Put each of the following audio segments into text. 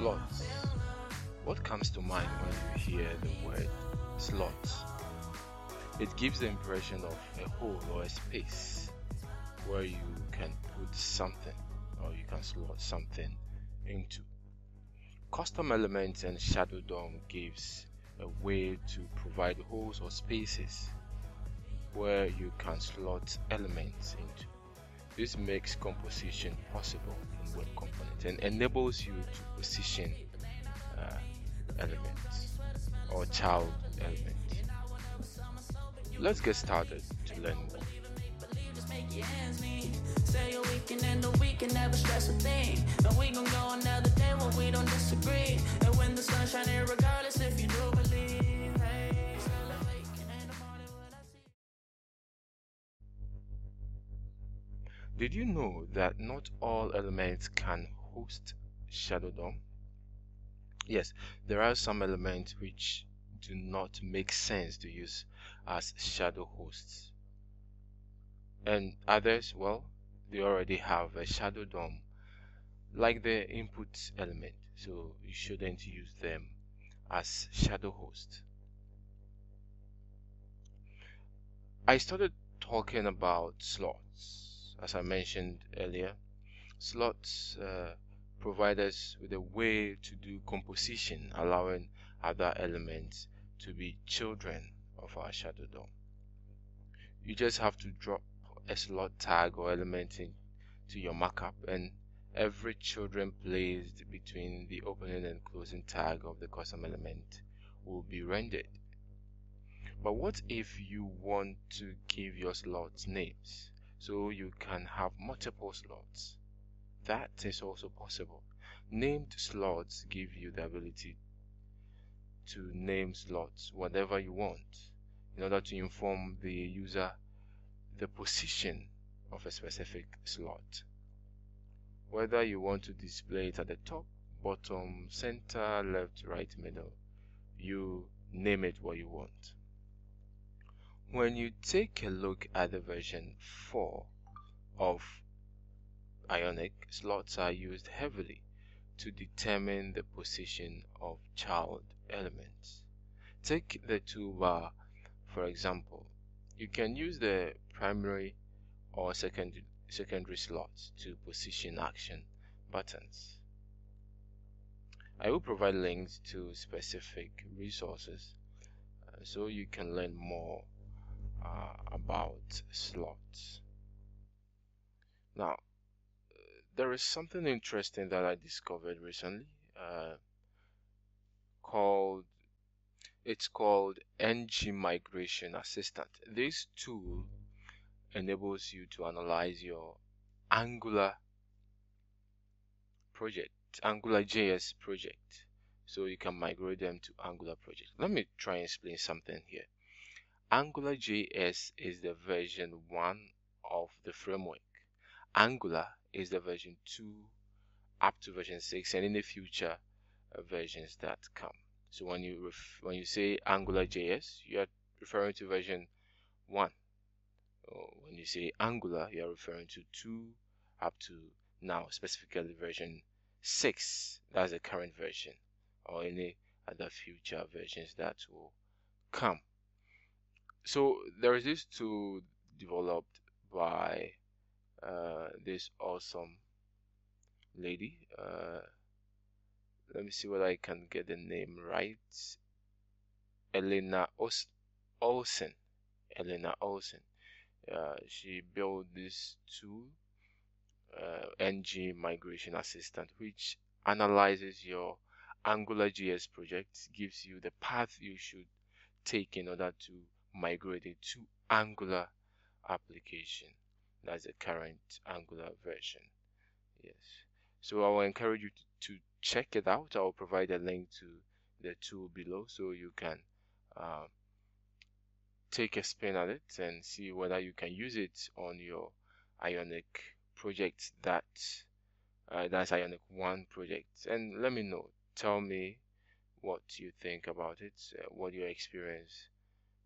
Slots. What comes to mind when you hear the word slot? It gives the impression of a hole or a space where you can put something or you can slot something into. Custom Elements and Shadow DOM gives a way to provide holes or spaces where you can slot elements into. This makes composition possible in web components and enables you to position uh, elements or child elements. Let's get started to learn more. Say weekend never stress a thing. And we gon' Did you know that not all elements can host Shadow DOM? Yes, there are some elements which do not make sense to use as shadow hosts. And others, well, they already have a shadow DOM like the input element, so you shouldn't use them as shadow host. I started talking about slots, as I mentioned earlier. Slots uh, provide us with a way to do composition, allowing other elements to be children of our shadow DOM. You just have to drop a slot tag or element into your markup and every children placed between the opening and closing tag of the custom element will be rendered. But what if you want to give your slots names so you can have multiple slots? That is also possible. Named slots give you the ability to name slots whatever you want in order to inform the user the position of a specific slot. Whether you want to display it at the top, bottom, center, left, right, middle, you name it what you want. When you take a look at the version 4 of Ionic, slots are used heavily to determine the position of child elements. Take the toolbar for example. You can use the primary or secondary, secondary slots to position action buttons. I will provide links to specific resources uh, so you can learn more about slots. Now, there is something interesting that I discovered recently uh, called it's called ng migration assistant. This tool enables you to analyze your angular project angular js project. So you can migrate them to angular project. Let me try and explain something here angular js is the version 1 of the framework angular is the version 2 up to version 6 and in the future uh, versions that come so when you when you say Angular JS, you are referring to version 1. when you say Angular, you are referring to 2 up to now, specifically version 6. That's the current version or any other future versions that will come. So there is this tool developed by uh, this awesome lady. Uh, let me see whether I can get the name right. Elena Olsen. Elena Olsen. Uh, she built this tool, uh, NG Migration Assistant, which analyzes your AngularJS project, gives you the path you should take in order to migrate it to Angular application. That's the current Angular version. Yes. So I will encourage you to, to check it out i'll provide a link to the tool below so you can uh, take a spin at it and see whether you can use it on your ionic project that uh, that's ionic 1 project and let me know tell me what you think about it uh, what your experience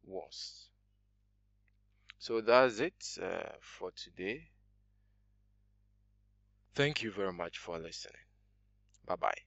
was so that's it uh, for today. Thank you very much for listening. Bye bye.